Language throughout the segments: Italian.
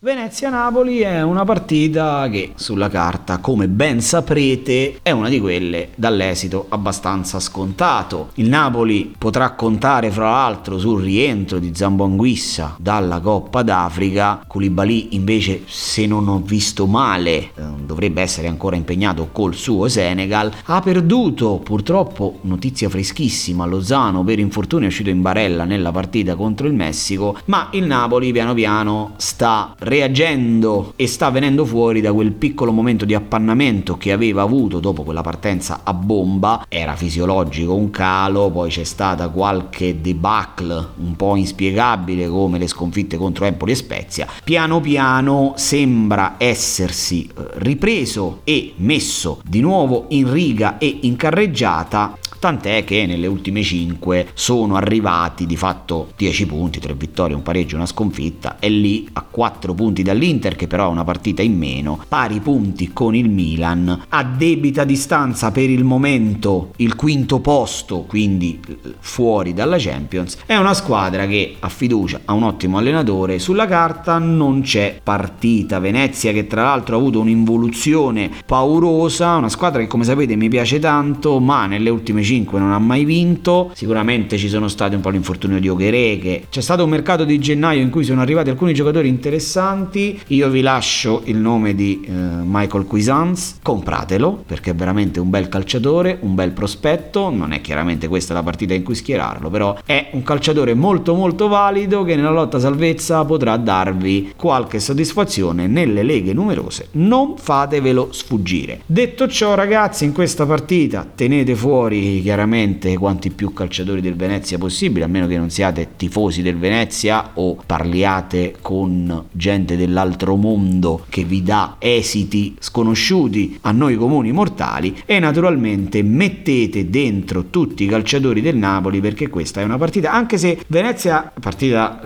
Venezia-Napoli è una partita che sulla carta, come ben saprete, è una di quelle dall'esito abbastanza scontato. Il Napoli potrà contare fra l'altro sul rientro di Zambo Anguissa dalla Coppa d'Africa. Koulibaly invece, se non ho visto male, eh, dovrebbe essere ancora impegnato col suo Senegal. Ha perduto purtroppo, notizia freschissima, Lozano per infortunio è uscito in barella nella partita contro il Messico, ma il Napoli piano piano sta reagendo e sta venendo fuori da quel piccolo momento di appannamento che aveva avuto dopo quella partenza a bomba, era fisiologico un calo, poi c'è stata qualche debacle un po' inspiegabile come le sconfitte contro Empoli e Spezia, piano piano sembra essersi eh, ripreso e messo di nuovo in riga e in carreggiata tant'è che nelle ultime 5 sono arrivati di fatto 10 punti, 3 vittorie, un pareggio, una sconfitta e lì a 4 punti dall'Inter che però ha una partita in meno, pari punti con il Milan, a debita distanza per il momento il quinto posto, quindi fuori dalla Champions, è una squadra che ha fiducia, ha un ottimo allenatore, sulla carta non c'è partita, Venezia che tra l'altro ha avuto un'involuzione paurosa, una squadra che come sapete mi piace tanto, ma nelle ultime 5 non ha mai vinto, sicuramente ci sono stati un po' l'infortunio di Oghereghe, c'è stato un mercato di gennaio in cui sono arrivati alcuni giocatori interessanti, io vi lascio il nome di eh, Michael Cuisance, compratelo perché è veramente un bel calciatore, un bel prospetto, non è chiaramente questa la partita in cui schierarlo, però è un calciatore molto molto valido che nella lotta salvezza potrà darvi qualche soddisfazione. Nelle leghe numerose, non fatevelo sfuggire. Detto ciò ragazzi, in questa partita tenete fuori chiaramente quanti più calciatori del Venezia possibile, a meno che non siate tifosi del Venezia o parliate con gente dell'altro mondo che vi dà esiti sconosciuti a noi comuni mortali e naturalmente mettete dentro tutti i calciatori del Napoli perché questa è una partita, anche se Venezia, partita,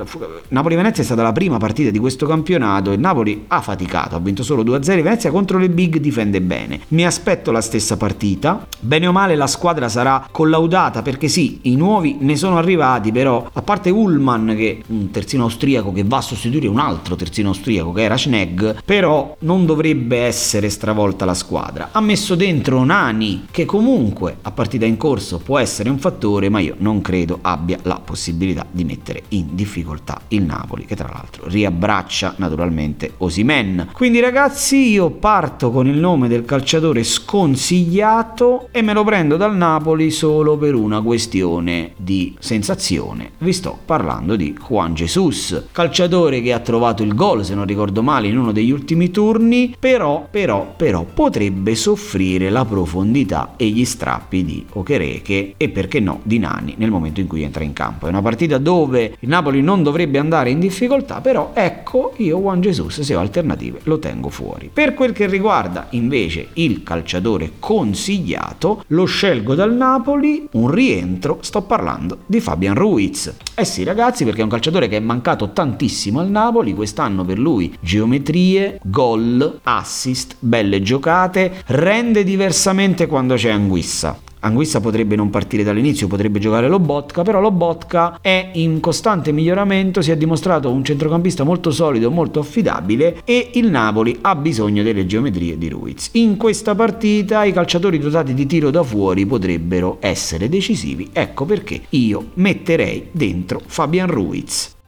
Napoli-Venezia è stata la prima partita di questo campionato, il Napoli ha faticato, ha vinto solo 2-0, Venezia contro le big difende bene. Mi aspetto la stessa partita, bene o male la squadra sarà sarà collaudata perché sì, i nuovi ne sono arrivati, però a parte Ullman che è un terzino austriaco che va a sostituire un altro terzino austriaco che era Schnegg, però non dovrebbe essere stravolta la squadra. Ha messo dentro Nani che comunque a partita in corso può essere un fattore, ma io non credo abbia la possibilità di mettere in difficoltà il Napoli che tra l'altro riabbraccia naturalmente Osimen. Quindi ragazzi, io parto con il nome del calciatore sconsigliato e me lo prendo dal Napoli Napoli solo per una questione di sensazione. Vi sto parlando di Juan Jesus, calciatore che ha trovato il gol, se non ricordo male, in uno degli ultimi turni, però, però, però potrebbe soffrire la profondità e gli strappi di Okereke e perché no di Nani nel momento in cui entra in campo. È una partita dove il Napoli non dovrebbe andare in difficoltà, però ecco io Juan Jesus se ho alternative lo tengo fuori. Per quel che riguarda invece il calciatore consigliato, lo scelgo dal Napoli, un rientro, sto parlando di Fabian Ruiz. Eh sì ragazzi perché è un calciatore che è mancato tantissimo al Napoli, quest'anno per lui geometrie, gol, assist, belle giocate, rende diversamente quando c'è Anguissa. Anguissa potrebbe non partire dall'inizio, potrebbe giocare Lobotka, però Lobotka è in costante miglioramento, si è dimostrato un centrocampista molto solido, molto affidabile e il Napoli ha bisogno delle geometrie di Ruiz. In questa partita i calciatori dotati di tiro da fuori potrebbero essere decisivi, ecco perché io metterei dentro Fabian Ruiz.